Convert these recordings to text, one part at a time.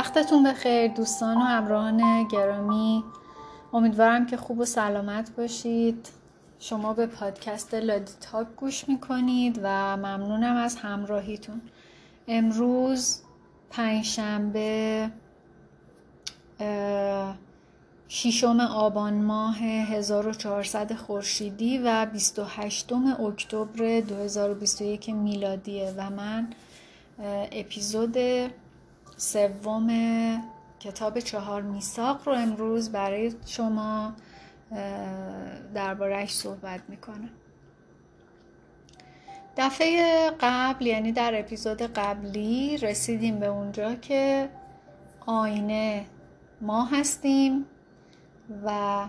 وقتتون بخیر دوستان و همراهان گرامی. امیدوارم که خوب و سلامت باشید. شما به پادکست لادی تاک گوش می‌کنید و ممنونم از همراهیتون. امروز پنجشنبه ششم آبان ماه 1400 خورشیدی و 28 اکتبر 2021 میلادیه و من اپیزود سوم کتاب چهار میساق رو امروز برای شما دربارهش صحبت می‌کنم. دفعه قبل یعنی در اپیزود قبلی رسیدیم به اونجا که آینه ما هستیم و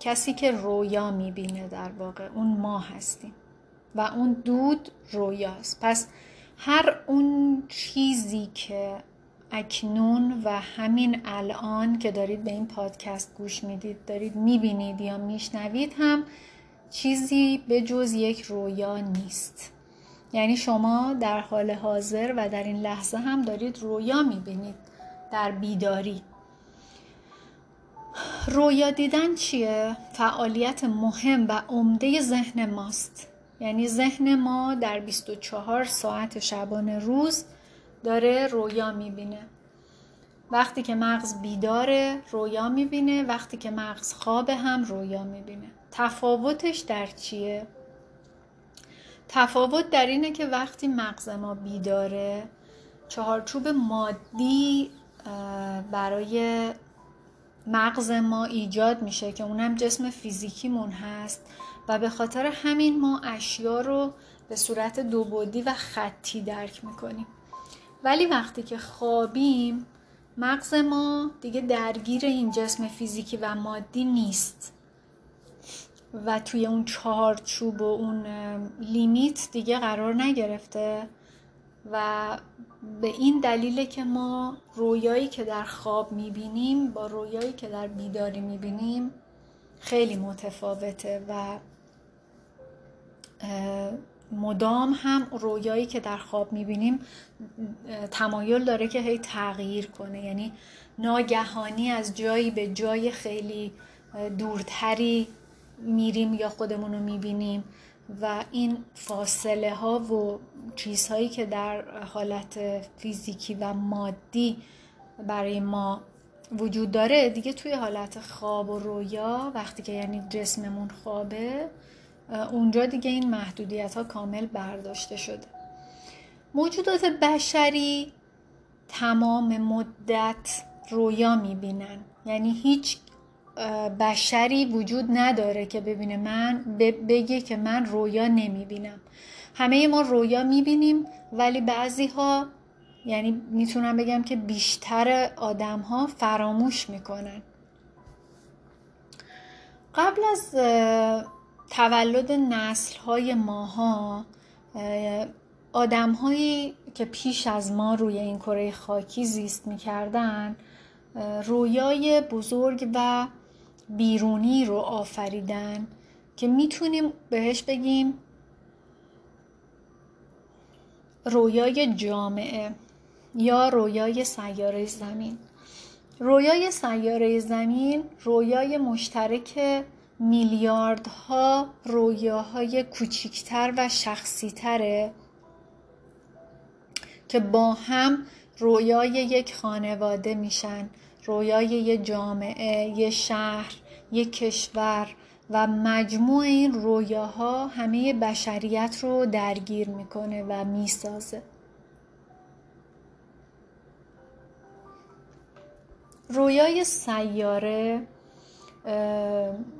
کسی که رویا می‌بینه در واقع اون ما هستیم و اون دود رویاست. پس هر اون چیزی که اکنون و همین الان که دارید به این پادکست گوش می‌دید دارید می‌بینید یا میشنوید هم چیزی به جز یک رویا نیست. یعنی شما در حال حاضر و در این لحظه هم دارید رویا می‌بینید در بیداری. رویا دیدن چیه؟ فعالیت مهم و عمده ذهن ماست. یعنی ذهن ما در 24 ساعت شبانه روز داره رویا می‌بینه. وقتی که مغز بیداره رویا می‌بینه. وقتی که مغز خوابه هم رویا می‌بینه. تفاوتش در چیه؟ تفاوت در اینه که وقتی مغز ما بیداره چهارچوب مادی برای مغز ما ایجاد میشه که اونم جسم فیزیکیمون هست. و به خاطر همین ما اشیا رو به صورت دو بودی و خطی درک می‌کنیم. ولی وقتی که خوابیم مغز ما دیگه درگیر این جسم فیزیکی و مادی نیست. و توی اون چهارچوب و اون لیمیت دیگه قرار نگرفته. و به این دلیله که ما رویایی که در خواب می‌بینیم با رویایی که در بیداری می‌بینیم خیلی متفاوته و مدام هم رویایی که در خواب می‌بینیم تمایل داره که هی تغییر کنه. یعنی ناگهانی از جایی به جای خیلی دورتری میریم یا خودمون رو می‌بینیم و این فاصله ها و چیزهایی که در حالت فیزیکی و مادی برای ما وجود داره دیگه توی حالت خواب و رویا وقتی که یعنی جسممون خوابه اونجا دیگه این محدودیت ها کامل برداشته شده. موجودات بشری تمام مدت رویا می‌بینن. یعنی هیچ بشری وجود نداره که ببینه من بگه که من رویا نمی‌بینم. همه ما رویا می‌بینیم ولی بعضی ها یعنی می‌تونم بگم که بیشتر آدم ها فراموش می‌کنن. قبل از تولد نسل های ماها آدم هایی که پیش از ما روی این کره خاکی زیست می‌کردن رویای بزرگ و بیرونی رو آفریدن که می‌تونیم بهش بگیم رویای جامعه یا رویای سیاره زمین. رویای سیاره زمین رویای مشترک میلیاردها رویاهای کوچیکتر و شخصیتره که با هم رویای یک خانواده میشن رویای یه جامعه یه شهر یه کشور و مجموع این رویاها همه بشریت رو درگیر می‌کنه و می‌سازه. رویای سیاره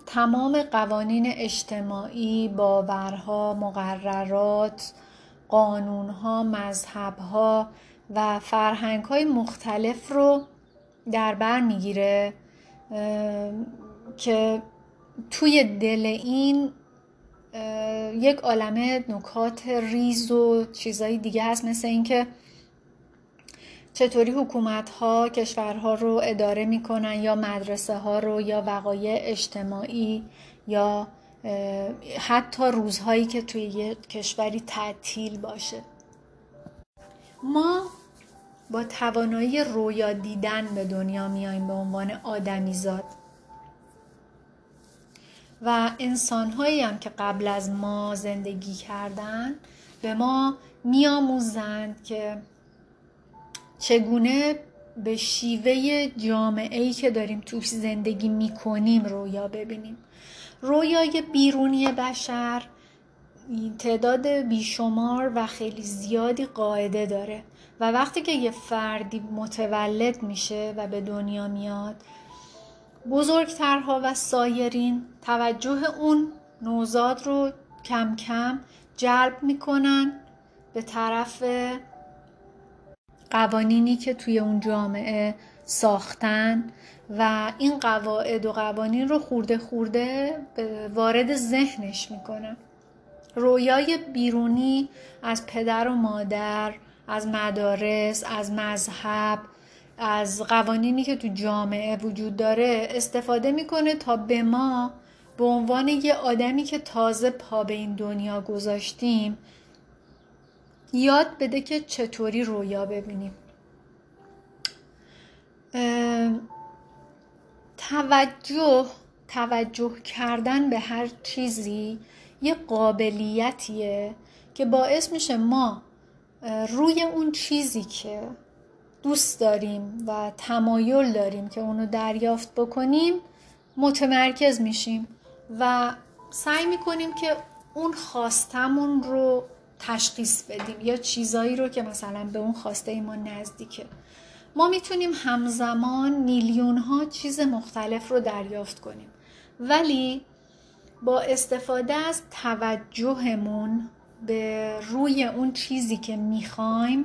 تمام قوانین اجتماعی باورها مقررات قانونها مذهبها و فرهنگهای مختلف رو در بر می‌گیره که توی دل این یک عالمه نکات ریز و چیزایی دیگه هست مثل اینکه چطوری حکومت ها کشورها رو اداره می‌کنن یا مدرسه ها رو یا وقایع اجتماعی یا حتی روزهایی که توی یه کشوری تعطیل باشه؟ ما با توانایی رویا دیدن به دنیا میایم به عنوان آدمیزاد. و انسانهایی هم که قبل از ما زندگی کردن به ما میآموزند که چگونه به شیوه جامعه ای که داریم توش زندگی می‌کنیم رویا ببینیم؟ رویای بیرونی بشر تعداد بیشمار و خیلی زیادی قاعده داره و وقتی که یه فردی متولد میشه و به دنیا میاد بزرگترها و سایرین توجه اون نوزاد رو کم کم جلب می‌کنن به طرف قوانینی که توی اون جامعه ساختن و این قواعد و قوانین رو خورده خورده وارد ذهنش می‌کنن رویای بیرونی از پدر و مادر از مدارس از مذهب از قوانینی که تو جامعه وجود داره استفاده می‌کنه تا به ما به عنوان یه آدمی که تازه پا به این دنیا گذاشتیم یاد بده که چطوری رویا ببینیم. توجه توجه کردن به هر چیزی یه قابلیتیه که باعث میشه ما روی اون چیزی که دوست داریم و تمایل داریم که اونو دریافت بکنیم متمرکز میشیم و سعی می‌کنیم که اون خواستمون رو تشخیص بدیم یا چیزایی رو که مثلا به اون خواسته ما نزدیکه. ما می‌تونیم همزمان میلیون ها چیز مختلف رو دریافت کنیم. ولی با استفاده از توجهمون به روی اون چیزی که می‌خوایم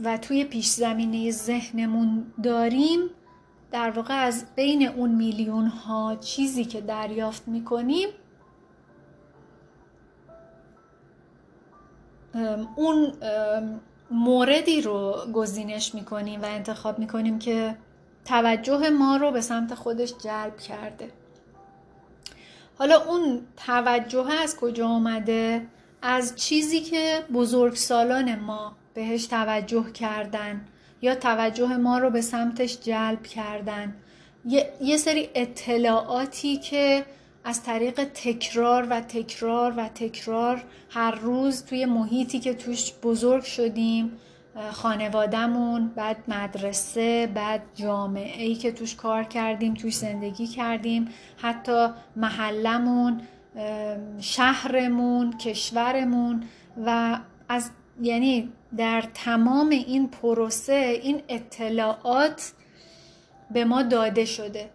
و توی پیش زمینه ذهنمون داریم در واقع از بین اون میلیون ها چیزی که دریافت می‌کنیم اون موردی رو گزینش می‌کنیم و انتخاب می‌کنیم که توجه ما رو به سمت خودش جلب کرده. حالا اون توجه از کجا آمده از چیزی که بزرگسالان ما بهش توجه کردن یا توجه ما رو به سمتش جلب کردن. یه, یه سری اطلاعاتی که از طریق تکرار و تکرار و تکرار هر روز توی محیطی که توش بزرگ شدیم خانوادهمون بعد مدرسه بعد جامعه ای که توش کار کردیم توش زندگی کردیم حتی محلمون شهرمون کشورمون و از یعنی در تمام این پروسه این اطلاعات به ما داده شده.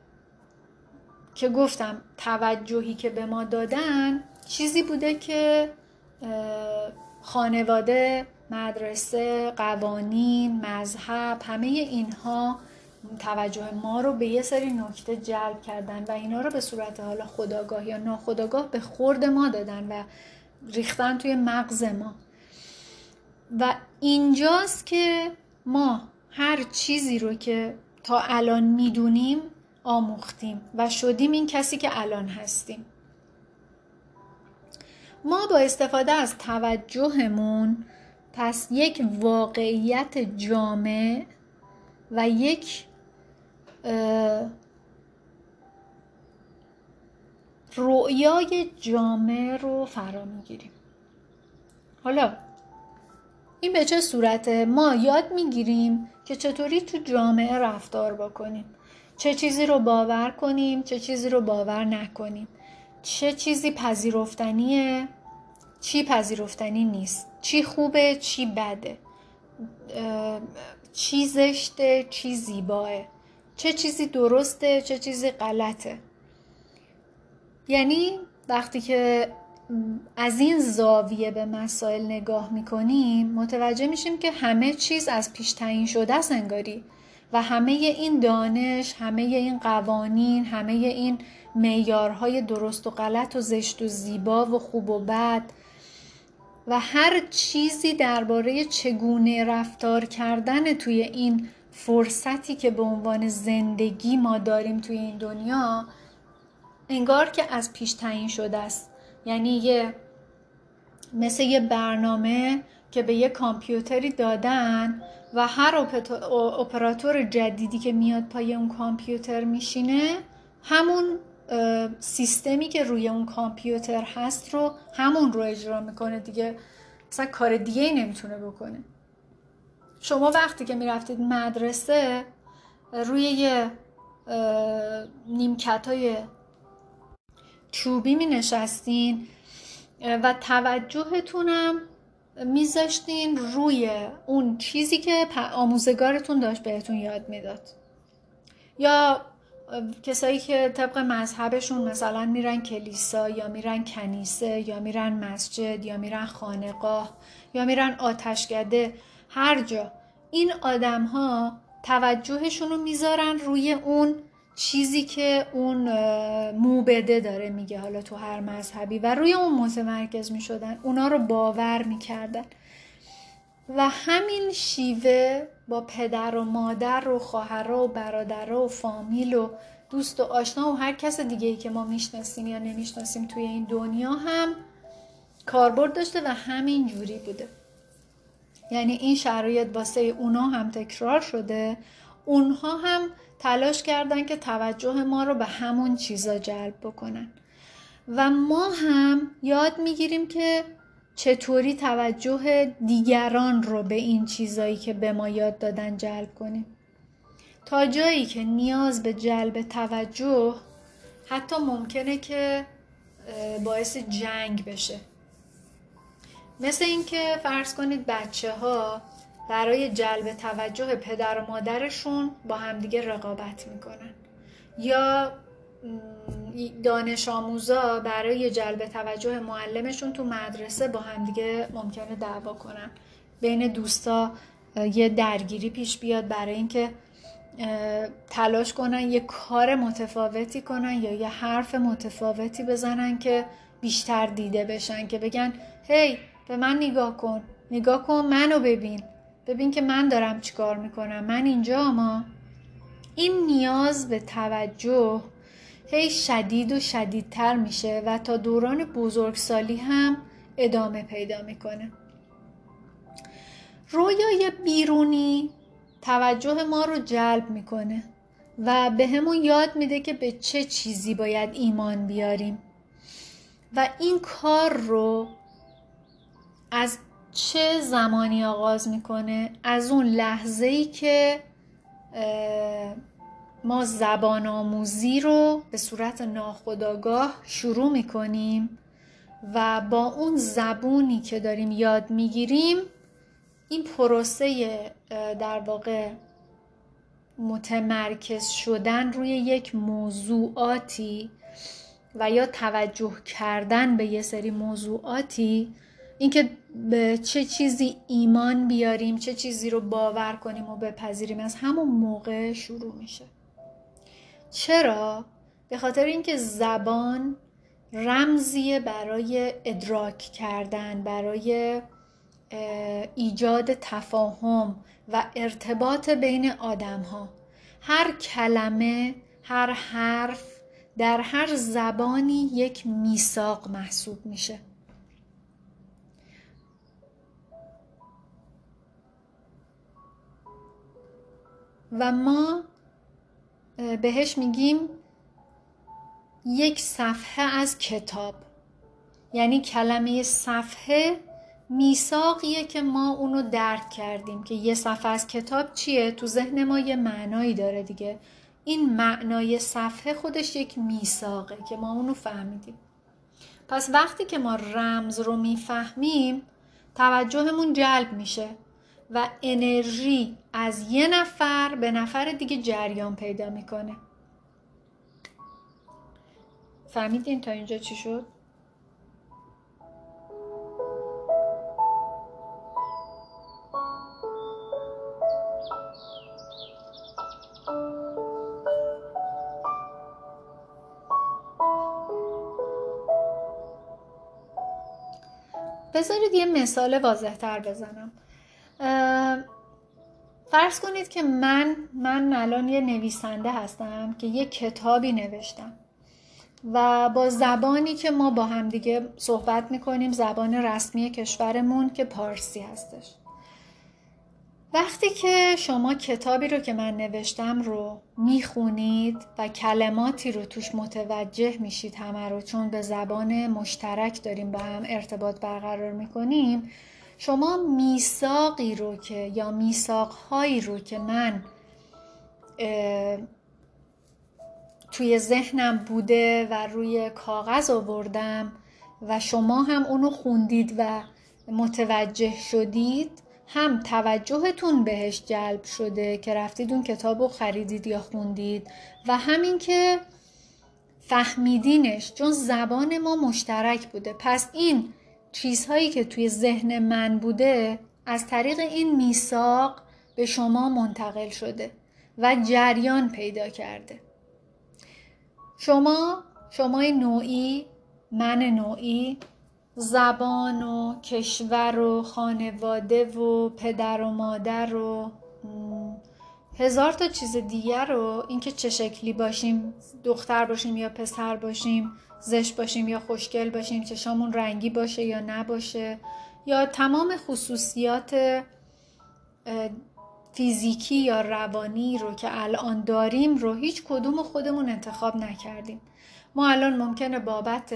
که گفتم توجهی که به ما دادن چیزی بوده که خانواده مدرسه قوانین مذهب همه اینها توجه ما رو به یه سری نکته جلب کردن و اینا رو به صورت حالا خداگاه یا ناخداگاه به خورد ما دادن و ریختن توی مغز ما. و اینجاست که ما هر چیزی رو که تا الان می‌دونیم آموختیم و شدیم این کسی که الان هستیم. ما با استفاده از توجهمون پس یک واقعیت جامع و یک رؤیای جامع رو فرا می‌گیریم. حالا این به چه صورته؟ ما یاد می‌گیریم که چطوری تو جامعه رفتار بکنیم. چه چیزی رو باور کنیم چه چیزی رو باور نکنیم. چه چیزی پذیرفتنیه چی پذیرفتنی نیست. چی خوبه چی بده. چی زشته چی زیباه. چه چیزی درسته چه چیزی غلطه. یعنی وقتی که از این زاویه به مسائل نگاه می‌کنیم متوجه میشیم که همه چیز از پیش تعیین شده است انگاری. و همه این دانش همه این قوانین همه این معیارهای درست و غلط و زشت و زیبا و خوب و بد و هر چیزی درباره چگونه رفتار کردن توی این فرصتی که به عنوان زندگی ما داریم توی این دنیا انگار که از پیش تعیین شده است. یعنی یه مثل یه برنامه که به یه کامپیوتری دادن و هر اپراتور جدیدی که میاد پای اون کامپیوتر میشینه همون سیستمی که روی اون کامپیوتر هست رو همون رو اجرا می‌کنه دیگه. مثلا کار دیگه ای نمی‌تونه بکنه. شما وقتی که می‌رفتید مدرسه روی یه نیمکت های چوبی می نشستین و توجهتونم میذاشتین روی اون چیزی که آموزگارتون داشت بهتون یاد می‌داد. یا کسایی که طبق مذهبشون مثلا میرن کلیسا یا میرن کنیسه یا میرن مسجد یا میرن خانقاه یا میرن آتشگده هر جا این آدم ها توجهشون رو می‌ذارن روی اون چیزی که اون موبده داره میگه حالا تو هر مذهبی و روی اون متمرکز می‌شدن. اونا رو باور می‌کردن. و همین شیوه با پدر و مادر و خواهر و برادر و فامیل و دوست و آشنا و هر کس دیگه ای که ما می‌شناسیم یا نمی‌شناسیم توی این دنیا هم کاربرد داشته و همین جوری بوده. یعنی این شرایط واسه اونا هم تکرار شده. اونها هم تلاش کردن که توجه ما رو به همون چیزا جلب بکنن. و ما هم یاد می‌گیریم که چطوری توجه دیگران رو به این چیزایی که به ما یاد دادن جلب کنیم. تا جایی که نیاز به جلب توجه حتی ممکنه که باعث جنگ بشه. مثل اینکه فرض کنید بچه ها برای جلب توجه پدر و مادرشون با همدیگه رقابت می‌کنن. یا دانش آموزا برای جلب توجه معلمشون تو مدرسه با همدیگه ممکنه دعوا کنن. بین دوستا یه درگیری پیش بیاد برای اینکه تلاش کنن یه کار متفاوتی کنن یا یه حرف متفاوتی بزنن که بیشتر دیده بشن که بگن هی به من نگاه کن نگاه کن منو ببین. ببین که من دارم چیکار می‌کنم. من اینجا ما این نیاز به توجه هی شدید و شدیدتر میشه و تا دوران بزرگسالی هم ادامه پیدا می‌کنه. رویای بیرونی توجه ما رو جلب می‌کنه و به همون یاد میده که به چه چیزی باید ایمان بیاریم. و این کار رو از چه زمانی آغاز می‌کنه؟ از اون لحظه ای که ما زبان آموزی رو به صورت ناخودآگاه شروع می‌کنیم و با اون زبونی که داریم یاد می‌گیریم این پروسه در واقع متمرکز شدن روی یک موضوعاتی و یا توجه کردن به یه سری موضوعاتی اینکه به چه چیزی ایمان بیاریم چه چیزی رو باور کنیم و بپذیریم از همون موقع شروع میشه. چرا؟ به خاطر اینکه زبان رمزیه برای ادراک کردن برای ایجاد تفاهم و ارتباط بین آدم ها هر کلمه هر حرف در هر زبانی یک میثاق محسوب میشه. و ما بهش میگیم یک صفحه از کتاب. یعنی کلمه صفحه میثاقیه که ما اونو درک کردیم که یه صفحه از کتاب چیه؟ تو ذهن ما یه معنایی داره دیگه. این معنای صفحه خودش یک میثاقه که ما اونو فهمیدیم. پس وقتی که ما رمز رو می‌فهمیم توجهمون جلب میشه. و انرژی از یه نفر به نفر دیگه جریان پیدا می‌کنه فهمیدین تا اینجا چی شد؟ بذارید یه مثال واضح تر بزنم فرض کنید که من من الان یه نویسنده هستم که یه کتابی نوشتم و با زبانی که ما با همدیگه صحبت می‌کنیم زبان رسمی کشورمون که پارسی هستش. وقتی که شما کتابی رو که من نوشتم رو می‌خونید و کلماتی رو توش متوجه میشید همه رو چون به زبان مشترک داریم با هم ارتباط برقرار می‌کنیم شما میثاقی رو که یا میثاقهایی رو که من توی ذهنم بوده و روی کاغذ آوردم و شما هم اونو خوندید و متوجه شدید هم توجهتون بهش جلب شده که رفتید اون کتاب رو خریدید یا خوندید و همین که فهمیدینش چون زبان ما مشترک بوده. پس این چیزهایی که توی ذهن من بوده از طریق این میثاق به شما منتقل شده و جریان پیدا کرده. شما شمای نوعی من نوعی زبان و کشور و خانواده و پدر و مادر و هزار تا چیز دیگر رو اینکه چه شکلی باشیم دختر باشیم یا پسر باشیم زشت باشیم یا خوشگل باشیم چشامون رنگی باشه یا نباشه. یا تمام خصوصیات فیزیکی یا روانی رو که الان داریم رو هیچ کدوم خودمون انتخاب نکردیم. ما الان ممکنه بابت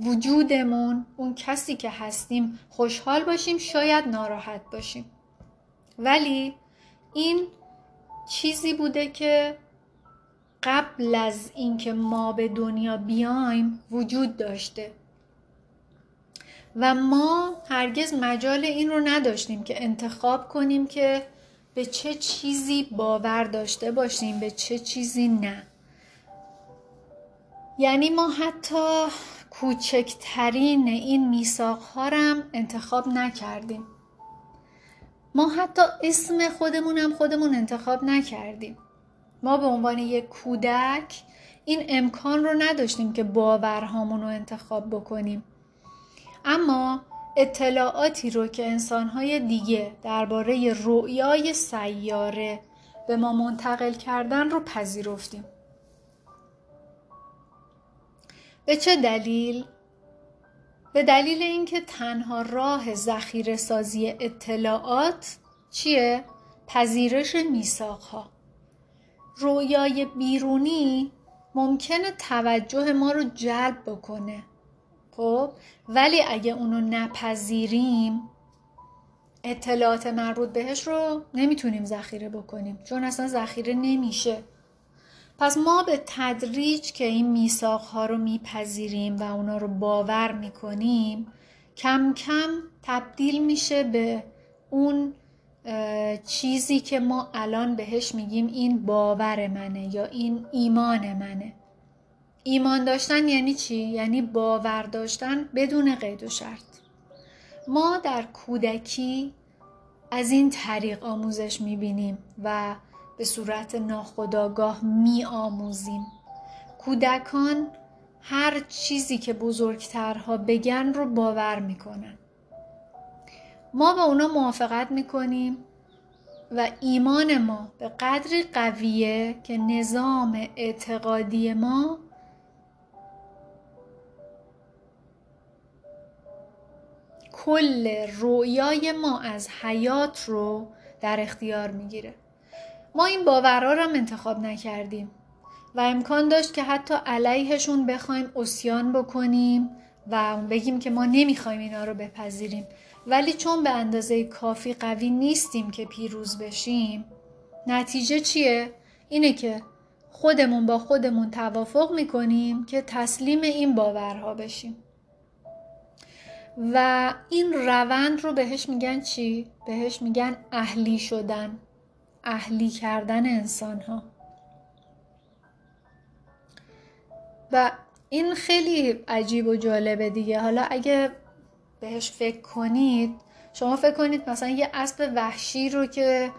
وجودمون اون کسی که هستیم خوشحال باشیم شاید ناراحت باشیم. ولی این چیزی بوده که قبل از اینکه ما به دنیا بیایم وجود داشته. و ما هرگز مجال این رو نداشتیم که انتخاب کنیم که به چه چیزی باور داشته باشیم به چه چیزی نه. یعنی ما حتی کوچکترین این میثاق هم انتخاب نکردیم. ما حتی اسم خودمون هم خودمون انتخاب نکردیم. ما به عنوان یک کودک این امکان رو نداشتیم که باورهامون رو انتخاب بکنیم اما اطلاعاتی رو که انسانهای دیگه درباره رؤیای سیاره به ما منتقل کردن رو پذیرفتیم به چه دلیل؟ به دلیل اینکه تنها راه ذخیره سازی اطلاعات چیه؟ پذیرش میثاقها. رویای بیرونی ممکنه توجه ما رو جلب بکنه. خب؟ ولی اگه اونو نپذیریم اطلاعات مربوط بهش رو نمی‌تونیم ذخیره بکنیم چون اصلا ذخیره نمیشه. پس ما به تدریج که این میثاق ها رو میپذیریم و اونا رو باور می‌کنیم کم کم تبدیل میشه به اون چیزی که ما الان بهش میگیم این باور منه یا این ایمان منه. ایمان داشتن یعنی چی؟ یعنی باور داشتن بدون قید و شرط. ما در کودکی از این طریق آموزش می‌بینیم و به صورت ناخداگاه می آموزیم کودکان هر چیزی که بزرگترها بگن رو باور می‌کنن. ما با اونا موافقت می‌کنیم و ایمان ما به قدری قویه که نظام اعتقادی ما کل رویای ما از حیات رو در اختیار می‌گیره. ما این باورها رو انتخاب نکردیم و امکان داشت که حتی علیهشون بخوایم اسیان بکنیم و بگیم که ما نمی‌خوایم اینا رو بپذیریم. ولی چون به اندازه کافی قوی نیستیم که پیروز بشیم نتیجه چیه؟ اینه که خودمون با خودمون توافق می‌کنیم که تسلیم این باورها بشیم و این روند رو بهش میگن چی؟ بهش میگن اهلی شدن اهلی کردن انسان ها و این خیلی عجیب و جالبه دیگه حالا اگه بهش فکر کنید شما فکر کنید مثلا یه اسب وحشی رو که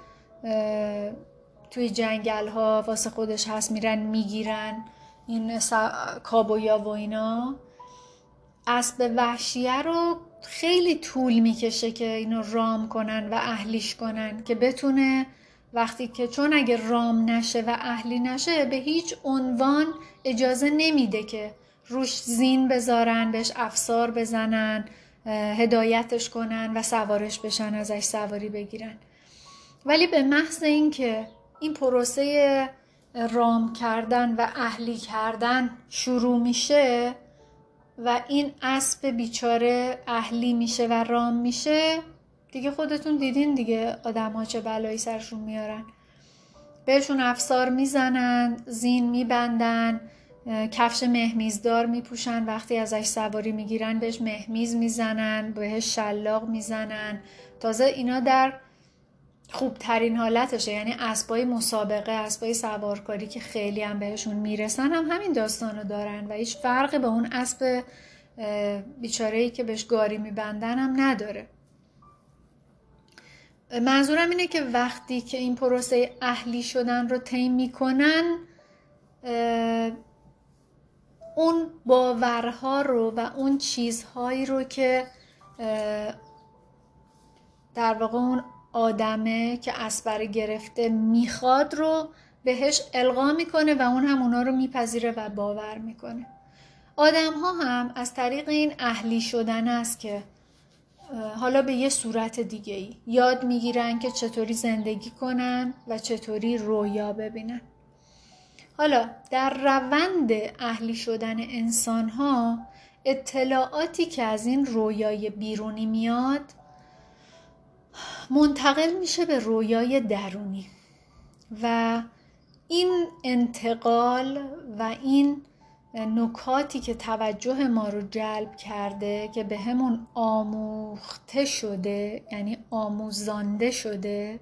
توی جنگل ها واسه خودش هست میرن می‌گیرن این کابویا و اینا. اسب وحشیه رو خیلی طول می‌کشه که اینو رام کنن و اهلیش کنن که بتونه وقتی که چون اگه رام نشه و اهلی نشه به هیچ عنوان اجازه نمیده که روش زین بذارن بهش افسار بزنن. هدایتش کنن و سوارش بشن ازش سواری بگیرن. ولی به محض اینکه این پروسه رام کردن و اهلی کردن شروع میشه و این اسب بیچاره اهلی میشه و رام میشه دیگه خودتون دیدین دیگه آدم ها چه بلایی سرشون میارن. بهشون افسار می‌زنن زین میبندن کفش مهمیزدار میپوشن. وقتی ازش سواری می‌گیرن بهش مهمیز می‌زنن بهش شلاق می‌زنن. تازه اینا در خوبترین حالتشه. یعنی اسبای مسابقه اسبای سوارکاری که خیلی هم بهشون می‌رسن هم همین داستانو دارن و هیچ فرقی به اون اسب بیچاره ای که بهش گاری میبندن هم نداره. منظورم اینه که وقتی که این پروسه اهلی شدن رو طی می‌کنن اون باورها رو و اون چیزهایی رو که در واقع اون آدمه که اسبر گرفته می‌خواد رو بهش القا می‌کنه و اون هم اونا رو میپذیره و باور می‌کنه. آدم ها هم از طریق این اهلی شدن است که حالا به یه صورت دیگه ای یاد می‌گیرن که چطوری زندگی کنن و چطوری رویا ببینن. حالا در روند اهلی شدن انسان ها اطلاعاتی که از این رویای بیرونی میاد منتقل میشه به رویای درونی. و این انتقال و این نکاتی که توجه ما رو جلب کرده که به همون آموخته شده یعنی آموزانده شده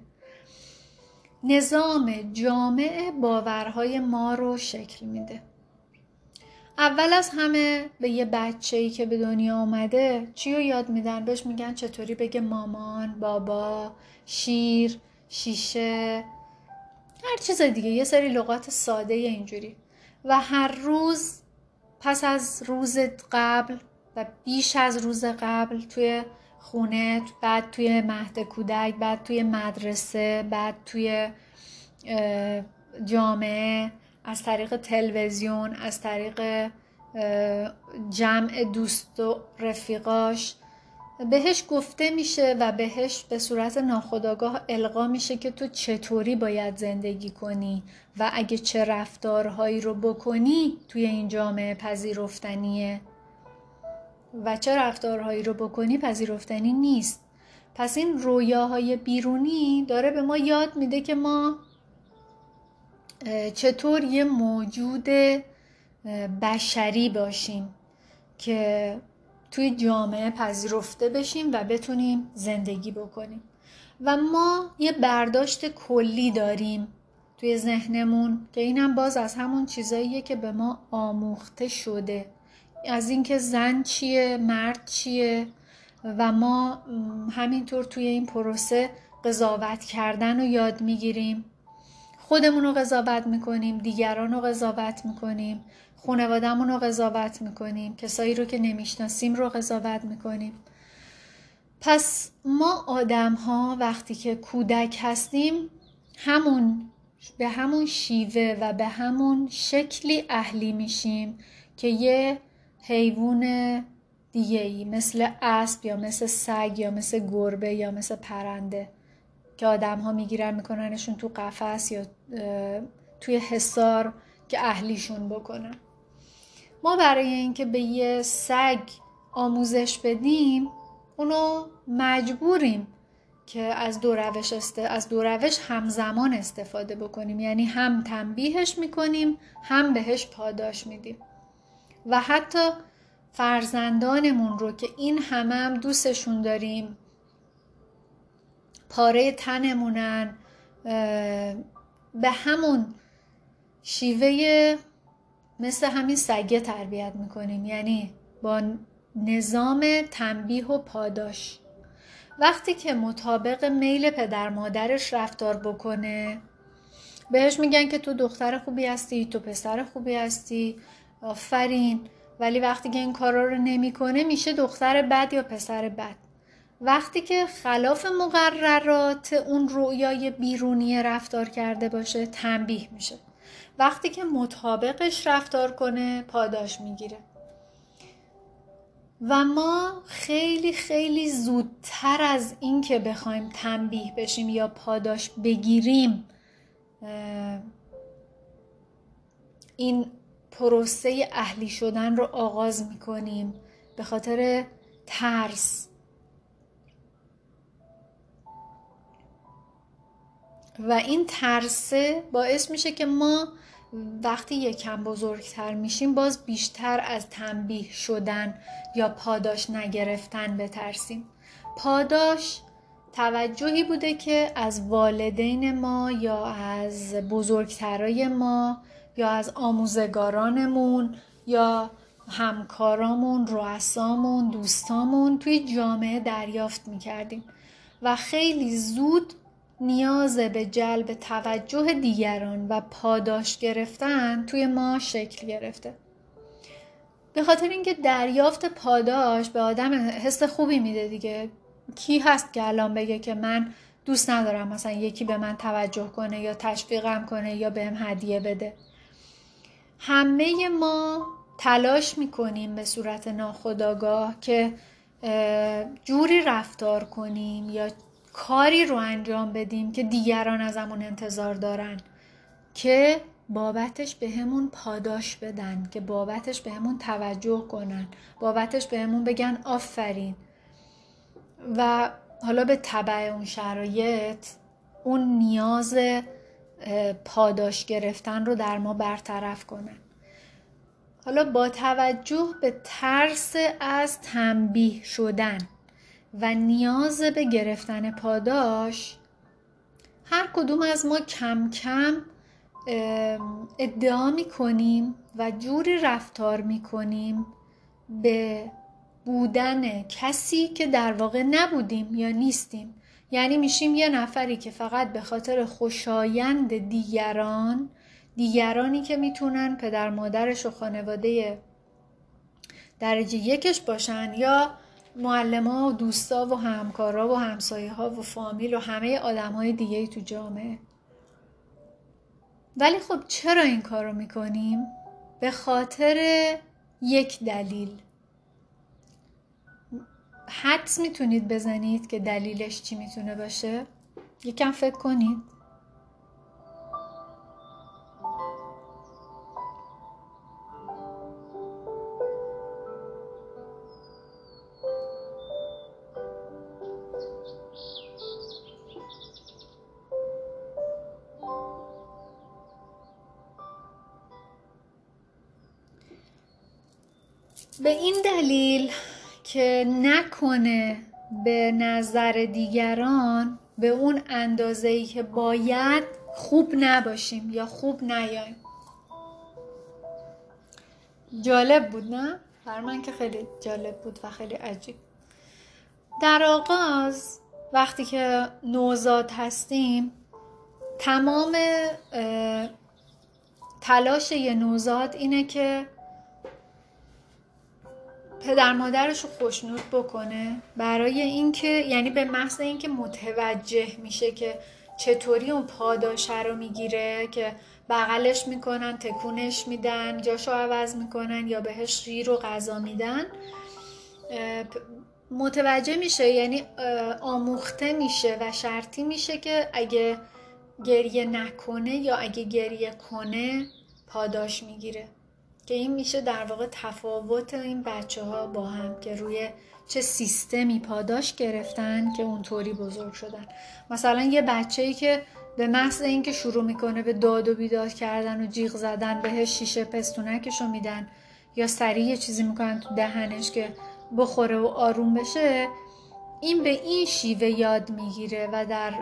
نظام جامع باورهای ما رو شکل میده. اول از همه به یه بچه ای که به دنیا آمده چی رو یاد میدن؟ بهش میگن چطوری بگه مامان بابا شیر شیشه هر چیز دیگه. یه سری لغات ساده اینجوری. و هر روز پس از روز قبل و بیش از روز قبل توی خونه بعد توی مهد کودک بعد توی مدرسه بعد توی جامعه از طریق تلویزیون از طریق جمع دوست و رفیقاش. بهش گفته میشه و بهش به صورت ناخودآگاه القا میشه که تو چطوری باید زندگی کنی و اگه چه رفتارهایی رو بکنی توی این جامعه پذیرفتنیه. و چه رفتارهایی رو بکنی پذیرفتنی نیست. پس این رویاهای بیرونی داره به ما یاد میده که ما چطور یه موجود بشری باشیم که توی جامعه پذیرفته بشیم و بتونیم زندگی بکنیم. و ما یه برداشت کلی داریم توی ذهنمون که اینم باز از همون چیزاییه که به ما آموخته شده. از اینکه زن چیه مرد چیه و ما همینطور توی این پروسه قضاوت کردن رو یاد می‌گیریم. خودمون رو قضاوت می‌کنیم دیگران رو قضاوت می‌کنیم خانوادهمون رو قضاوت می‌کنیم کسایی رو که نمی‌شناسیم رو قضاوت می‌کنیم. پس ما آدم ها وقتی که کودک هستیم همون به همون شیوه و به همون شکلی اهلی میشیم که یه حیوان دیگه ای مثل اسب یا مثل سگ یا مثل گربه یا مثل پرنده که آدم ها می‌گیرن میکننشون تو قفس یا توی حصار که اهلیشون بکنن. ما برای اینکه به یه سگ آموزش بدیم اونو مجبوریم که از دو روش است... از دو روش همزمان استفاده بکنیم. یعنی هم تنبیهش می‌کنیم هم بهش پاداش میدیم. و حتی فرزندانمون رو که این همه هم دوستشون داریم. پاره تنمونن به همون شیوه مثل همین سگه تربیت می‌کنیم. یعنی با نظام تنبیه و پاداش. وقتی که مطابق میل پدر مادرش رفتار بکنه بهش میگن که تو دختر خوبی هستی تو پسر خوبی هستی. آفرین. ولی وقتی که این کارا رو نمی‌کنه میشه دختر بد یا پسر بد؟ وقتی که خلاف مقررات اون رویای بیرونی رفتار کرده باشه تنبیه میشه. وقتی که مطابقش رفتار کنه پاداش می‌گیره. و ما خیلی خیلی زودتر از اینکه بخوایم تنبیه بشیم یا پاداش بگیریم این پروسه اهلی شدن رو آغاز می‌کنیم به خاطر ترس. و این ترسه باعث میشه که ما وقتی یکم بزرگتر میشیم باز بیشتر از تنبیه شدن یا پاداش نگرفتن بترسیم. پاداش توجهی بوده که از والدین ما یا از بزرگترای ما یا از آموزگارانمون یا همکارامون، رؤسامون، دوستامون توی جامعه دریافت می‌کردیم. و خیلی زود نیاز به جلب توجه دیگران و پاداش گرفتن توی ما شکل گرفته. به خاطر اینکه دریافت پاداش به آدم حس خوبی میده دیگه. کی هست که الان بگه که من دوست ندارم مثلا یکی به من توجه کنه یا تشویقم کنه یا بهم هدیه بده؟ همه ما تلاش می‌کنیم به صورت ناخودآگاه که جوری رفتار کنیم یا کاری رو انجام بدیم که دیگران ازمون انتظار دارن که بابتش به همون پاداش بدن که بابتش به همون توجه کنن بابتش به همون بگن آفرین. و حالا به طبع اون شرایط اون نیاز پاداش گرفتن رو در ما برطرف کنن. حالا با توجه به ترس از تنبیه شدن و نیاز به گرفتن پاداش هر کدوم از ما کم کم ادعا می کنیم و جوری رفتار می کنیم به بودن کسی که در واقع نبودیم یا نیستیم. یعنی میشیم یه نفری که فقط به خاطر خوشایند دیگران دیگرانی که می‌تونن پدر مادرش و خانواده درجه یکش باشن یا معلم و دوستا و همکارا و همسایه ها و فامیل و همه آدم های دیگه تو جامعه ولی خب چرا این کار می‌کنیم؟ به خاطر یک دلیل حدس می‌تونید بزنید که دلیلش چی می‌تونه باشه؟ یکم فکر کنید به این دلیل که نکنه به نظر دیگران به اون اندازه ای که باید خوب نباشیم یا خوب نیایم جالب بود نه؟ بر من که خیلی جالب بود و خیلی عجیب در آغاز وقتی که نوزاد هستیم تمام تلاش یه نوزاد اینه که پدر مادرش رو خوشنود بکنه برای اینکه یعنی به محض اینکه متوجه میشه که چطوری اون پاداشه رو می‌گیره که بغلش می‌کنن تکونش میدن جاشو عوض می‌کنن یا بهش شیر و غذا میدن متوجه میشه یعنی آموخته میشه و شرطی میشه که اگه گریه نکنه یا اگه گریه کنه پاداش می‌گیره. که این میشه در واقع تفاوت این بچه ها با هم که روی چه سیستمی پاداش گرفتن که اونطوری بزرگ شدن. مثلا یه بچه ای که به محض اینکه شروع می‌کنه به داد و بیداد کردن و جیغ زدن بهش شیشه پستونکش رو میدن یا سریع یه چیزی می‌کنن تو دهنش که بخوره و آروم بشه این به این شیوه یاد می‌گیره و در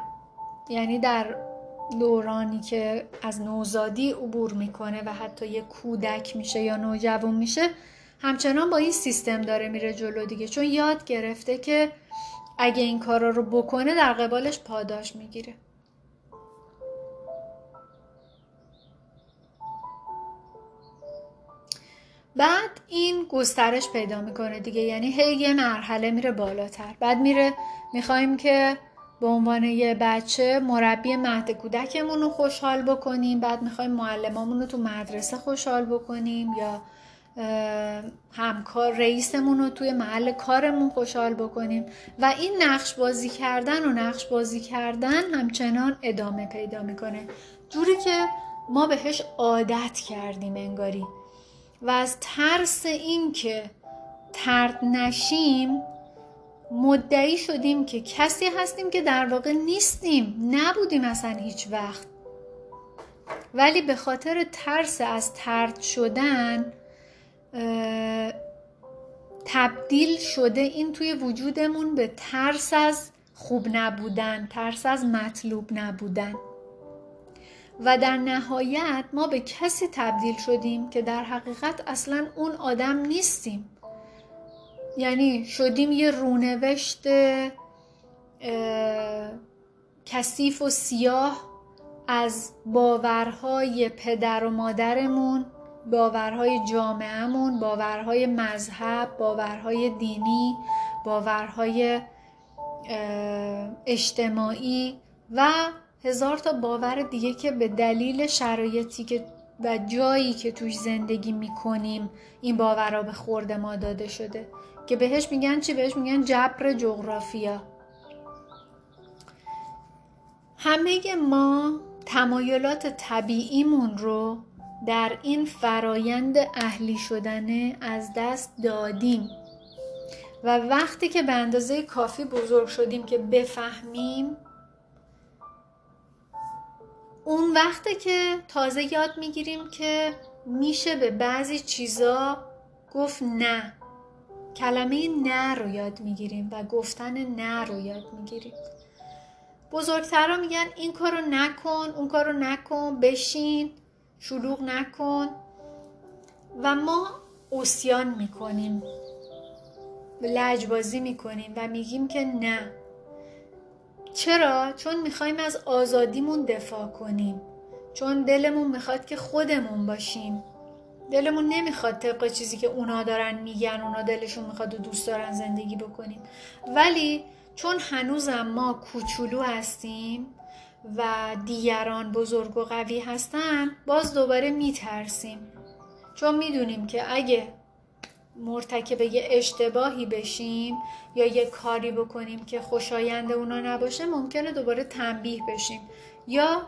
یعنی در دورانی که از نوزادی عبور می‌کنه و حتی یه کودک میشه یا نوجوان میشه همچنان با این سیستم داره میره جلو دیگه. چون یاد گرفته که اگه این کارا رو بکنه در قبالش پاداش می‌گیره. بعد این گسترش پیدا می‌کنه دیگه. یعنی هی یه مرحله میره بالاتر. بعد میره می‌خوایم که به عنوان یه بچه مربی مهد کودکمون رو خوشحال بکنیم. بعد می‌خوایم معلمامون رو تو مدرسه خوشحال بکنیم یا همکار رئیسمون رو توی محل کارمون خوشحال بکنیم. و این نقش بازی کردن و نقش بازی کردن همچنان ادامه پیدا می‌کنه. جوری که ما بهش عادت کردیم انگاری. و از ترس این که ترد نشیم مدعی شدیم که کسی هستیم که در واقع نیستیم. نبودیم اصلا هیچ وقت. ولی به خاطر ترس از ترد شدن تبدیل شده این توی وجودمون به ترس از خوب نبودن ترس از مطلوب نبودن. و در نهایت ما به کسی تبدیل شدیم که در حقیقت اصلا اون آدم نیستیم. یعنی شدیم یه رونوشت کثیف و سیاه از باورهای پدر و مادرمون باورهای جامعهمون باورهای مذهب باورهای دینی باورهای اجتماعی و هزار تا باور دیگه که به دلیل شرایطی که و جایی که توش زندگی می‌کنیم این باورها به خورد ما داده شده. که بهش میگن چی؟ بهش میگن جبر جغرافیا. همه ما تمایلات طبیعیمون رو در این فرایند اهلی شدنه از دست دادیم. و وقتی که به اندازه کافی بزرگ شدیم که بفهمیم اون وقته که تازه یاد می‌گیریم که میشه به بعضی چیزا گفت نه. کلمه نه رو یاد می‌گیریم و گفتن نه رو یاد می‌گیریم. بزرگترا میگن این کارو نکن اون کارو نکن بشین شلوغ نکن. و ما اوسیان می‌کنیم لجبازی می‌کنیم و میگیم که نه. چرا؟ چون می‌خوایم از آزادیمون دفاع کنیم. چون دلمون می‌خواد که خودمون باشیم. دلمون نمی‌خواد طبق چیزی که اونا دارن میگن اونا دلشون می‌خواد و دوست دارن زندگی بکنیم. ولی چون هنوزم ما کوچولو هستیم و دیگران بزرگ و قوی هستن باز دوباره میترسیم. چون می‌دونیم که اگه مرتکب یه اشتباهی بشیم یا یه کاری بکنیم که خوشایند اونا نباشه ممکنه دوباره تنبیه بشیم یا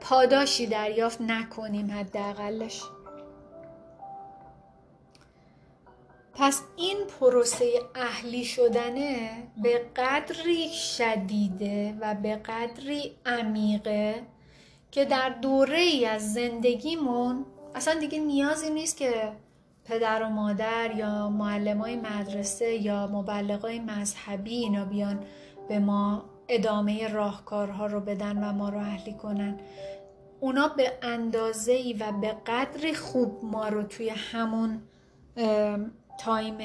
پاداشی دریافت نکنیم حداقلش. پس این پروسه اهلی شدنه به قدری شدیده و به قدری عمیقه که در دوره ای از زندگیمون اصلا دیگه نیازی نیست که پدر و مادر یا معلم های مدرسه یا مبلغای مذهبی اینا بیان به ما ادامه راهکارها رو بدن و ما رو اهلی کنن. اونا به اندازه و به قدری خوب ما رو توی همون تایم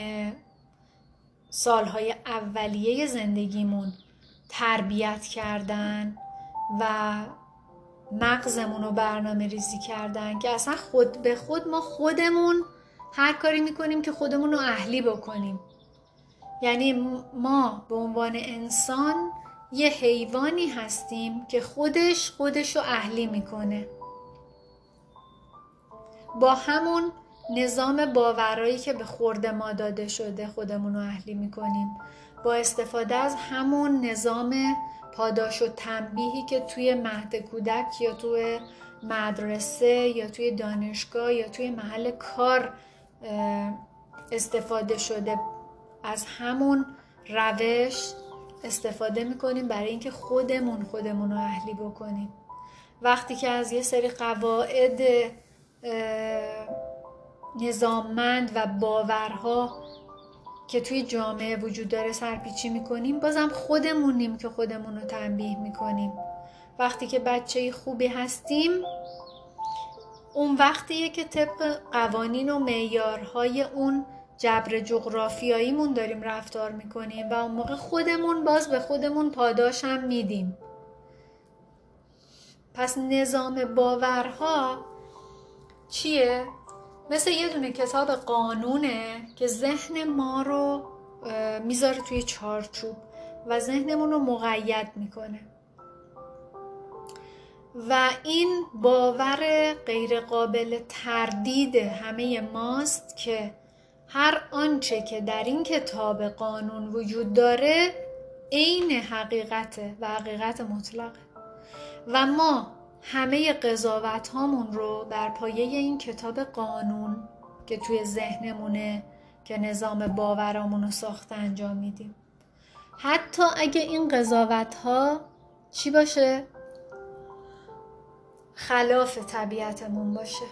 سالهای اولیه زندگیمون تربیت کردن و مغزمون رو برنامه ریزی کردن که اصلا خود به خود ما خودمون هر کاری می‌کنیم که خودمون رو اهلی بکنیم. یعنی ما به عنوان انسان یه حیوانی هستیم که خودش خودش رو اهلی می‌کنه. با همون نظام باورایی که به خورد ما داده شده خودمون رو اهلی می‌کنیم. با استفاده از همون نظام پاداش و تنبیهی که توی مهد کودک یا توی مدرسه یا توی دانشگاه یا توی محل کار استفاده شده. از همون روش استفاده می‌کنیم برای اینکه خودمون خودمون رو اهلی بکنیم. وقتی که از یه سری قواعد نظاممند و باورها که توی جامعه وجود داره سرپیچی می‌کنیم بازم خودمونیم که خودمون رو تنبیه می‌کنیم وقتی که بچه خوبی هستیم اون وقتیه که طبق قوانین و معیارهای اون جبر جغرافیاییمون داریم رفتار می‌کنیم و اون موقع خودمون باز به خودمون پاداش هم میدیم پس نظام باورها چیه؟ مثل یه دونه کتاب قانونه که ذهن ما رو می‌ذاره توی چارچوب و ذهنمون رو مقید می‌کنه. و این باور غیرقابل تردید همه ماست که هر آنچه که در این کتاب قانون وجود داره عین حقیقته و حقیقت مطلقه. و ما همه قضاوت هامون رو بر پایه این کتاب قانون که توی ذهنمونه که نظام باورامون رو ساخته انجام میدیم حتی اگه این قضاوت ها چی باشه؟ خلاف طبیعتمون باشه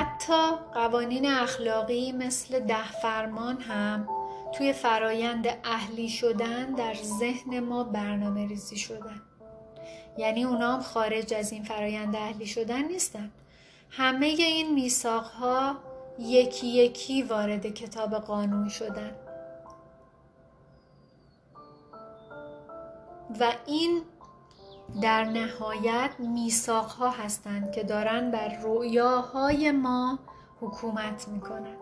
حتی قوانین اخلاقی مثل ده فرمان هم توی فرایند اهلی شدن در ذهن ما برنامه ریزی شدن. یعنی اونا هم خارج از این فرایند اهلی شدن نیستن. همه این میساق ها یکی یکی وارد کتاب قانون شدن. و این در نهایت میساق ها هستند که دارن بر رویاهای ما حکومت می‌کنن.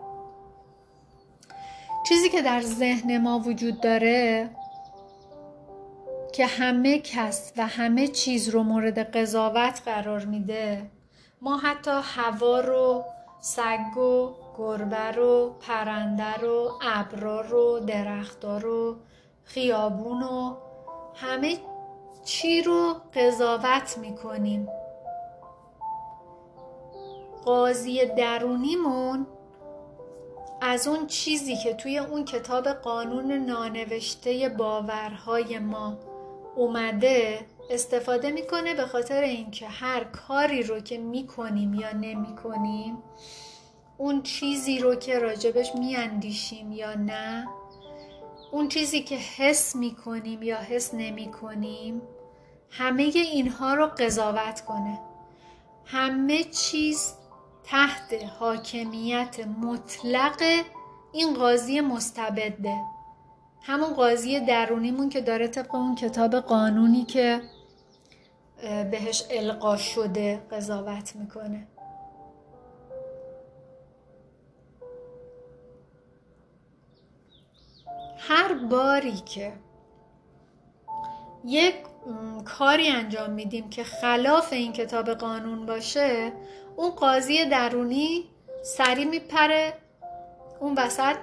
چیزی که در ذهن ما وجود داره که همه کس و همه چیز رو مورد قضاوت قرار میده ما حتی هوا رو سگ و گربه رو پرنده رو ابرا رو درختها رو خیابون و همه چی رو قضاوت می‌کنیم؟ قاضی درونیمون از اون چیزی که توی اون کتاب قانون نانوشته باورهای ما اومده استفاده می‌کنه به خاطر اینکه هر کاری رو که می‌کنیم یا نمی‌کنیم اون چیزی رو که راجبش میاندیشیم یا نه اون چیزی که حس می‌کنیم یا حس نمی‌کنیم همه اینها رو قضاوت کنه. همه چیز تحت حاکمیت مطلق این قاضی مستبده. همون قاضی درونیمون که داره طبق اون کتاب قانونی که بهش القا شده قضاوت می‌کنه. هر باری که یک کاری انجام میدیم که خلاف این کتاب قانون باشه اون قاضی درونی سری میپره اون وسط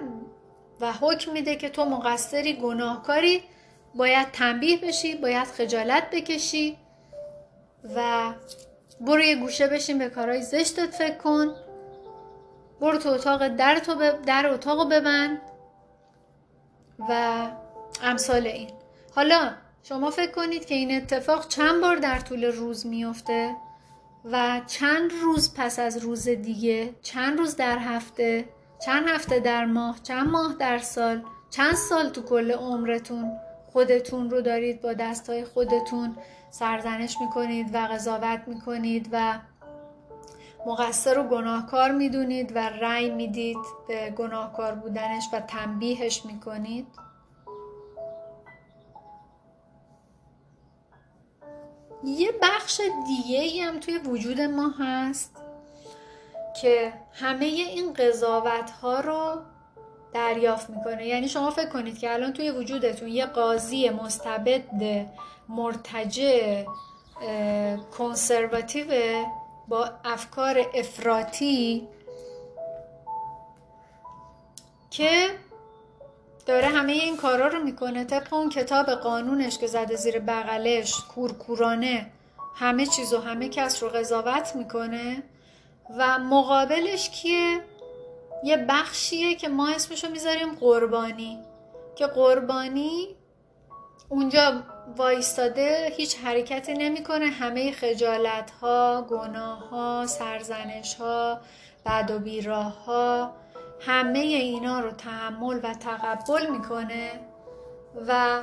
و حکم میده که تو مقصری گناهکاری باید تنبیه بشی باید خجالت بکشی و برو یه گوشه بشین به کارهای زشتت فکر کن. برو تو اتاق در, تو در اتاقو ببند. و امثال این. حالا شما فکر کنید که این اتفاق چند بار در طول روز میفته و چند روز پس از روز دیگه چند روز در هفته چند هفته در ماه چند ماه در سال چند سال تو کل عمرتون خودتون رو دارید با دستای خودتون سرزنش می‌کنید و قضاوت می‌کنید و مقصر و گناهکار می‌دونید و رأی می‌دید به گناهکار بودنش و تنبیهش می‌کنید. یه بخش دیگه ای هم توی وجود ما هست که همه این قضاوت ها رو دریافت می‌کنه. یعنی شما فکر کنید که الان توی وجودتون یه قاضی مستبد مرتجع کنسرواتیو با افکار افراطی که داره همه این کارا رو می‌کنه طبق اون کتاب قانونش که زده زیر بغلش کورکورانه همه چیز و همه کس رو قضاوت می‌کنه و مقابلش کیه؟ یه بخشیه که ما اسمشو می‌ذاریم قربانی که قربانی اونجا وایستاده هیچ حرکتی نمی‌کنه. همه خجالت ها گناه ها سرزنش ها بد و بیراه ها همه اینا رو تحمل و تقبل می‌کنه و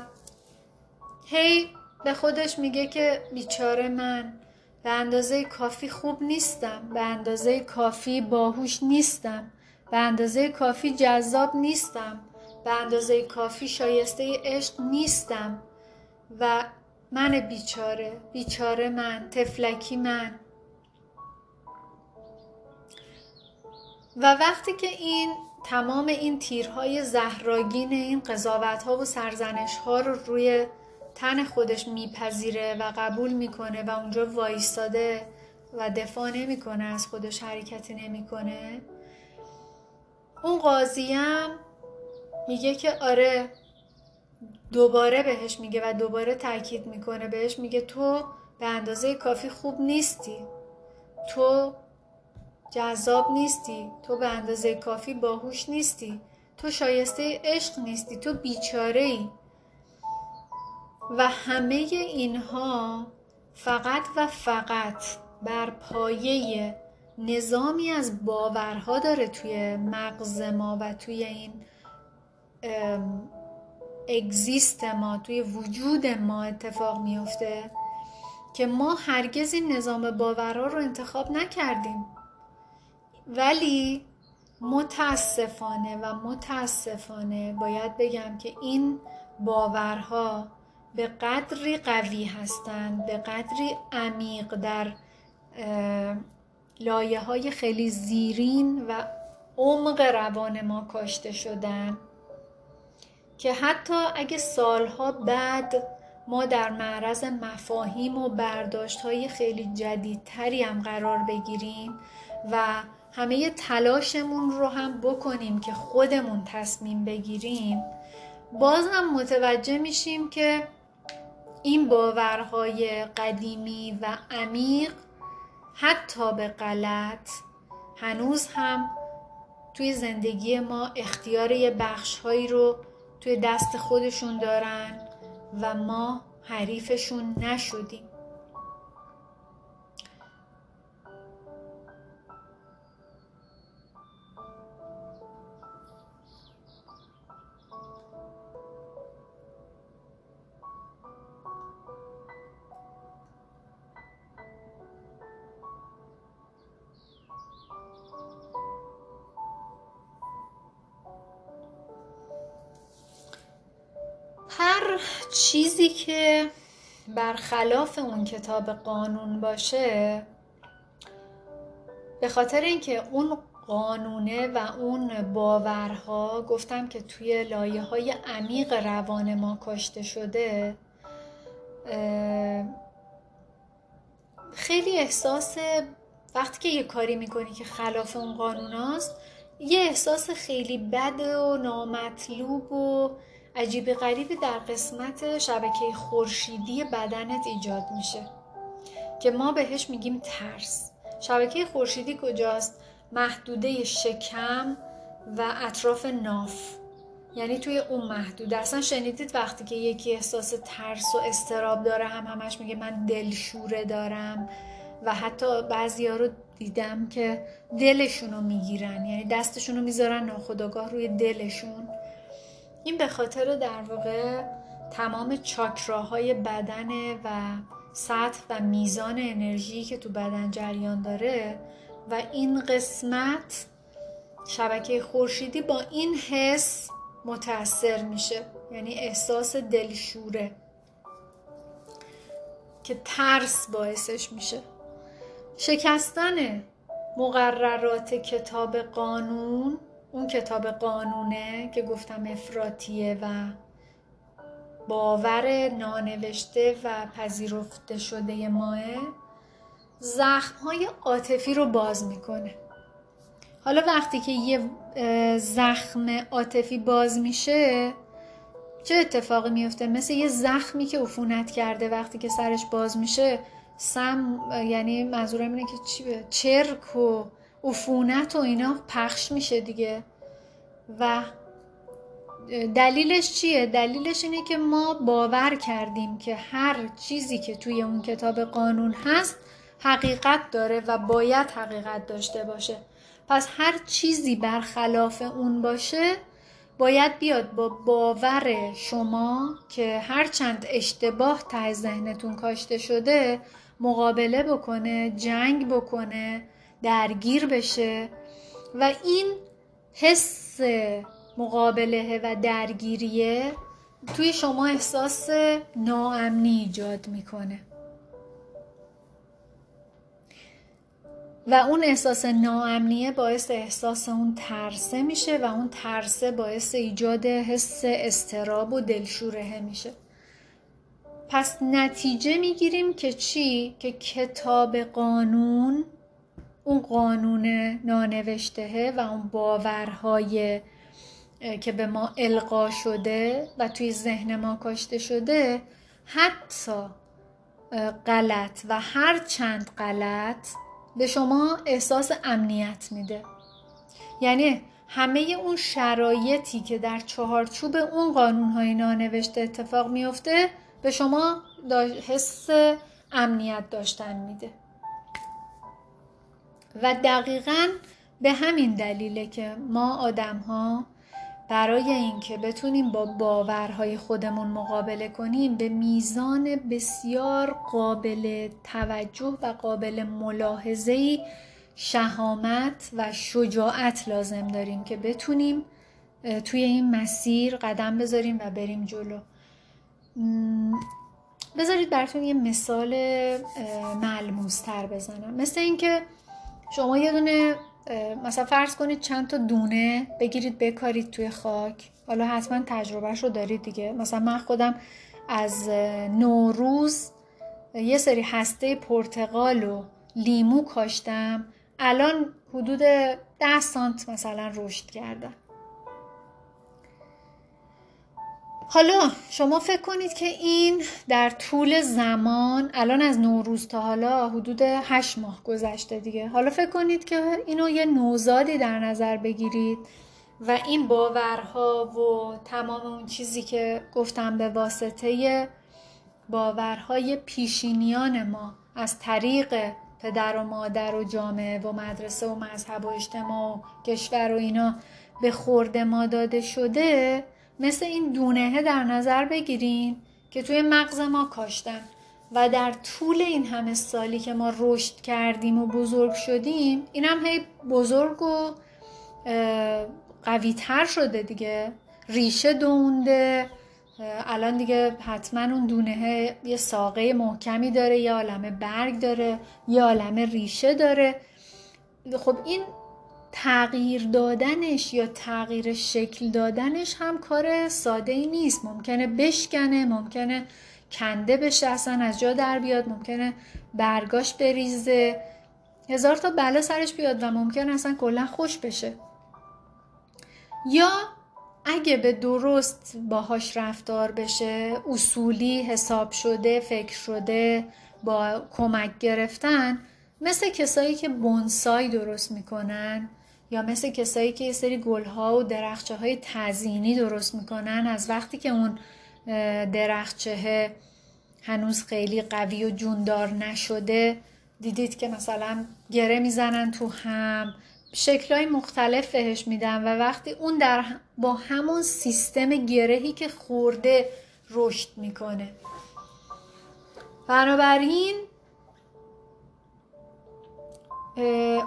هی به خودش میگه که بیچاره من به اندازه کافی خوب نیستم به اندازه کافی باهوش نیستم به اندازه کافی جذاب نیستم به اندازه کافی شایسته عشق نیستم. و من بیچاره بیچاره من تفلکی من. و وقتی که این تمام این تیرهای زهراگین این قضاوت ها و سرزنش ها رو روی تن خودش میپذیره و قبول می‌کنه و اونجا وایستاده و دفاع نمی‌کنه از خودش حرکتی نمی‌کنه اون قاضیم میگه که آره دوباره بهش میگه و دوباره تاکید می‌کنه. بهش میگه تو به اندازه کافی خوب نیستی. تو جذاب نیستی. تو به اندازه کافی باهوش نیستی. تو شایسته عشق نیستی. تو بیچاره ای و همه اینها فقط و فقط بر پایه نظامی از باورها داره توی مغز ما و توی این اگزیست ما توی وجود ما اتفاق میفته که ما هرگز این نظام باورها رو انتخاب نکردیم. ولی متاسفانه و متاسفانه باید بگم که این باورها به قدری قوی هستند به قدری عمیق در لایه های خیلی زیرین و عمق روان ما کاشته شدن. که حتی اگه سالها بعد ما در معرض مفاهیم و برداشت های خیلی جدیدتری هم قرار بگیریم و همه تلاشمون رو هم بکنیم که خودمون تصمیم بگیریم باز هم متوجه میشیم که این باورهای قدیمی و عمیق حتی به غلط هنوز هم توی زندگی ما اختیار یه بخشهایی رو توی دست خودشون دارن و ما حریفشون نشدیم. چیزی که برخلاف اون کتاب قانون باشه به خاطر اینکه اون قانونه و اون باورها گفتم که توی لایه های عمیق روان ما کاشته شده خیلی احساس وقتی که یه کاری می‌کنی که خلاف اون قانون هست یه احساس خیلی بد و نامطلوب و عجیب غریبی در قسمت شبکه خورشیدی بدنت ایجاد میشه. که ما بهش میگیم ترس. شبکه خورشیدی کجاست؟ محدوده شکم و اطراف ناف. یعنی توی اون محدود. اصلا شنیدید وقتی که یکی احساس ترس و استراب داره هم همش میگه من دلشوره دارم. و حتی بعضی ها رو دیدم که دلشون رو می‌گیرن. یعنی دستشون رو می‌ذارن ناخداگاه روی دلشون. این به خاطر در واقع تمام چاکراهای بدن و سطح و میزان انرژی که تو بدن جریان داره و این قسمت شبکه خورشیدی با این حس متاثر میشه یعنی احساس دلشوره که ترس باعثش میشه. شکستن مقررات کتاب قانون اون کتاب قانونه که گفتم افراتیه و باور نانوشته و پذیرفته شده ماه زخم های عاطفی رو باز می‌کنه. حالا وقتی که یه زخم عاطفی باز میشه چه اتفاقی میفته مثل یه زخمی که عفونت کرده وقتی که سرش باز میشه سم یعنی منظورم اینه که چرک و عفونت و اینا پخش میشه دیگه و دلیلش چیه؟ دلیلش اینه که ما باور کردیم که هر چیزی که توی اون کتاب قانون هست حقیقت داره و باید حقیقت داشته باشه پس هر چیزی برخلاف اون باشه باید بیاد با باور شما که هرچند اشتباه ته ذهنتون کاشته شده مقابله بکنه جنگ بکنه درگیر بشه و این حس مقابله و درگیریه توی شما احساس ناامنی ایجاد می‌کنه و اون احساس ناامنیه باعث احساس اون ترسه میشه و اون ترسه باعث ایجاد حس استراب و دلشوره میشه پس نتیجه می‌گیریم که چی؟ که کتاب قانون اون قانون نانوشتهه و اون باورهای که به ما القا شده و توی ذهن ما کاشته شده حتی غلط و هر چند غلط به شما احساس امنیت میده. یعنی همه اون شرایطی که در چهارچوب اون قانون های نانوشته اتفاق میفته به شما حس امنیت داشتن میده. و دقیقا به همین دلیله که ما آدم ها برای اینکه بتونیم با باورهای خودمون مقابله کنیم به میزان بسیار قابل توجه و قابل ملاحظه شهامت و شجاعت لازم داریم که بتونیم توی این مسیر قدم بذاریم و بریم جلو. بذارید براتون یه مثال ملموستر بزنم. مثل اینکه شما یه دونه مثلا فرض کنید چند تا دونه بگیرید بکارید توی خاک. حالا حتما تجربهش رو دارید دیگه. مثلا من خودم از نوروز یه سری هسته پرتقال و لیمو کاشتم. الان حدود ده سانت مثلا رشد کردم. حالا شما فکر کنید که این در طول زمان الان از نوروز تا حالا حدود هشت ماه گذشته دیگه. حالا فکر کنید که اینو یه نوزادی در نظر بگیرید و این باورها و تمام اون چیزی که گفتم به واسطه باورهای پیشینیان ما از طریق پدر و مادر و جامعه و مدرسه و مذهب و اجتماع و کشور و اینا به خورد ما داده شده مثل این دونهه در نظر بگیرین که توی مغز ما کاشتن و در طول این همه سالی که ما رشد کردیم و بزرگ شدیم این هم هی بزرگ و قوی تر شده دیگه. ریشه دونده. الان دیگه حتما اون دونه یه ساقه محکمی داره یه عالم برگ داره یه عالم ریشه داره. خب این تغییر دادنش یا تغییر شکل دادنش هم کار ساده ای نیست. ممکنه بشکنه ممکنه کنده بشه اصلا از جا در بیاد ممکنه برگاش بریزه. هزار تا بله سرش بیاد و ممکنه اصلا کلا خوش بشه. یا اگه به درست باهاش رفتار بشه اصولی حساب شده فکر شده با کمک گرفتن مثل کسایی که بونسای درست می‌کنن یا مثل کسایی که یه سری گلها و درخچه های تزینی درست می‌کنن از وقتی که اون درخچه هنوز خیلی قوی و جوندار نشده دیدید که مثلا گره می‌زنن تو هم شکلهای مختلف بهش میدن و وقتی اون در با همون سیستم گرهی که خورده رشد می‌کنه. بنابراین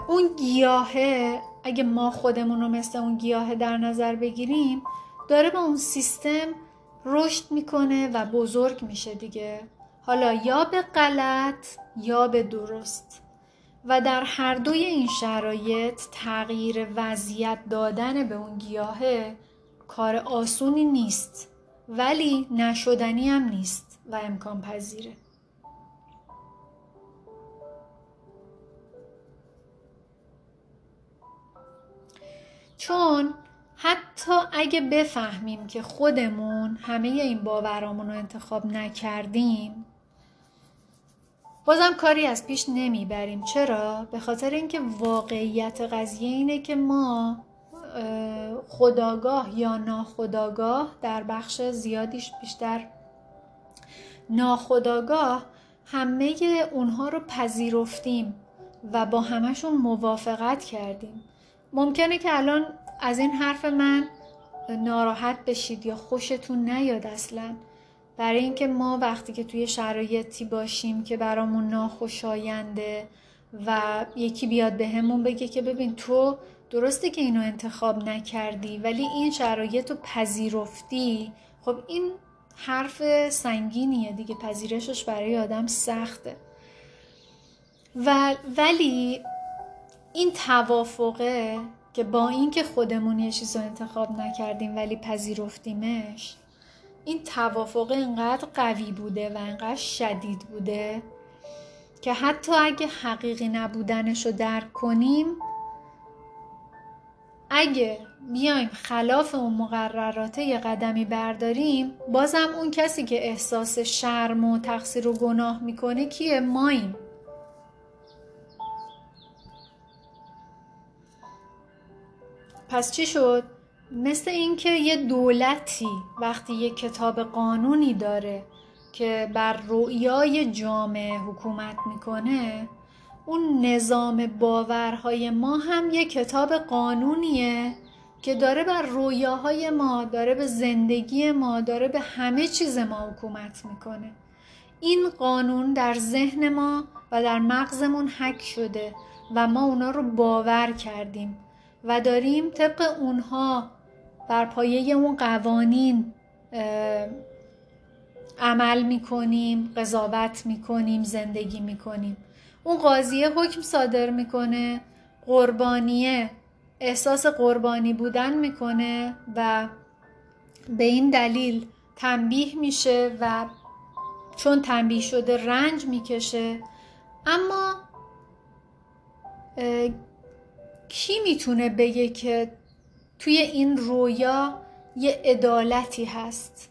اون گیاهه اگه ما خودمون رو مثل اون گیاه در نظر بگیریم داره با اون سیستم رشد می‌کنه و بزرگ میشه دیگه. حالا یا به غلط یا به درست. و در هر دوی این شرایط تغییر وضعیت دادن به اون گیاهه کار آسونی نیست ولی نشدنی هم نیست و امکان پذیره چون حتی اگه بفهمیم که خودمون همه این باورامون رو انتخاب نکردیم بازم کاری از پیش نمی‌بریم چرا؟ به خاطر اینکه واقعیت قضیه اینه که ما خداگاه یا ناخداگاه در بخش زیادیش بیشتر ناخداگاه همه اونها رو پذیرفتیم و با همشون موافقت کردیم ممکنه که الان از این حرف من ناراحت بشید یا خوشتون نیاد اصلا. برای اینکه ما وقتی که توی شرایطی باشیم که برامون ناخوشاینده و یکی بیاد به همون بگه که ببین تو درسته که اینو انتخاب نکردی ولی این شرایط رو پذیرفتی خب این حرف سنگینیه دیگه. پذیرشش برای آدم سخته. و ولی این توافقه که با اینکه خودمون یه چیز رو انتخاب نکردیم ولی پذیرفتیمش این توافق اینقدر قوی بوده و اینقدر شدید بوده که حتی اگه حقیقی نبودنش رو درک کنیم اگه بیایم خلاف اون مقررات یه قدمی برداریم بازم اون کسی که احساس شرم و تقصیر و گناه می‌کنه کیه؟ ماییم. پس چی شد؟ مثل اینکه یه دولتی وقتی یه کتاب قانونی داره که بر رویای جامعه حکومت می‌کنه اون نظام باورهای ما هم یه کتاب قانونیه که داره بر رویاهای ما داره به زندگی ما داره به همه چیز ما حکومت می‌کنه این قانون در ذهن ما و در مغزمون حک شده و ما اونا رو باور کردیم و داریم طبق اونها بر پایه اون قوانین عمل می‌کنیم قضاوت می‌کنیم زندگی می‌کنیم. اون قاضیه حکم صادر می‌کنه قربانیه احساس قربانی بودن می‌کنه و به این دلیل تنبیه میشه و چون تنبیه شده رنج می‌کشه. اما کی می‌تونه بگه که توی این رویا یه عدالتی هست؟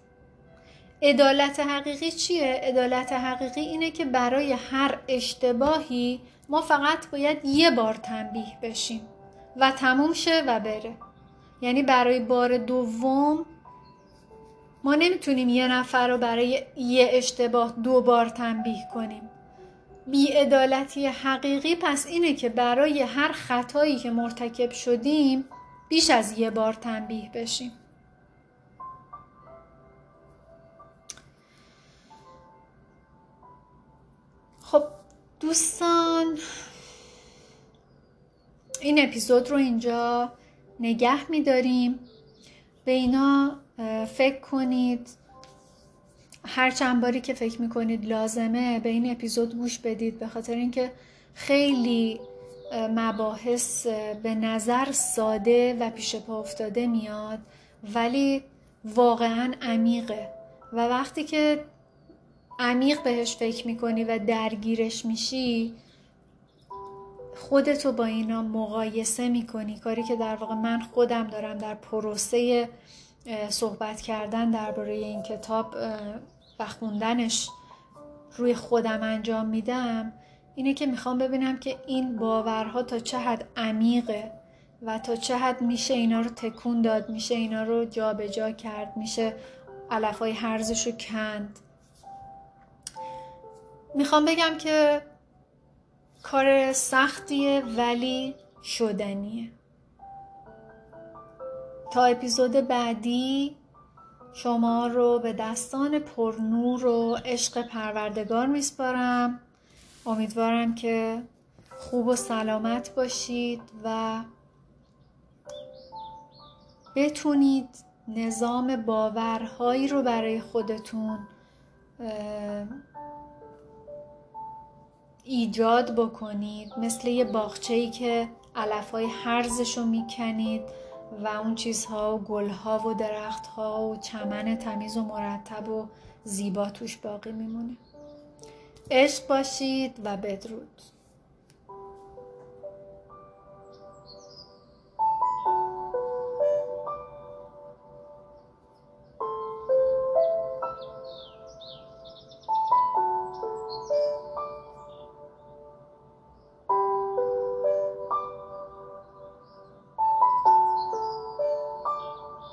عدالت حقیقی چیه؟ عدالت حقیقی اینه که برای هر اشتباهی ما فقط باید یه بار تنبیه بشیم و تموم شه و بره. یعنی برای بار دوم ما نمی‌تونیم یه نفر رو برای یه اشتباه دو بار تنبیه کنیم. بیعدالتی حقیقی پس اینه که برای هر خطایی که مرتکب شدیم بیش از یه بار تنبیه بشیم. خب دوستان این اپیزود رو اینجا نگه میداریم. به اینا فکر کنید هر چند باری که فکر می‌کنید لازمه به این اپیزود گوش بدید به خاطر اینکه خیلی مباحث به نظر ساده و پیش پا افتاده میاد ولی واقعا عمیقه. و وقتی که عمیق بهش فکر می‌کنی و درگیرش میشی خودتو با اینا مقایسه می‌کنی. کاری که در واقع من خودم دارم در پروسه صحبت کردن درباره این کتاب و خوندنش روی خودم انجام میدم اینه که می‌خوام ببینم که این باورها تا چه حد عمیقه و تا چه حد میشه اینا رو تکون داد میشه اینا رو جابجا جا کرد میشه علفای هرزش رو کند. می‌خوام بگم که کار سختیه ولی شدنیه. تا اپیزود بعدی شما رو به دستان پرنور و عشق پروردگار میسپارم. امیدوارم که خوب و سلامت باشید و بتونید نظام باورهایی رو برای خودتون ایجاد بکنید. مثل یه باغچه ای که علفهای هرزش رو می‌کنید. و اون چیزها و گلها و درختها و چمن تمیز و مرتب و زیبا توش باقی میمونه. عشق باشید و بدرود.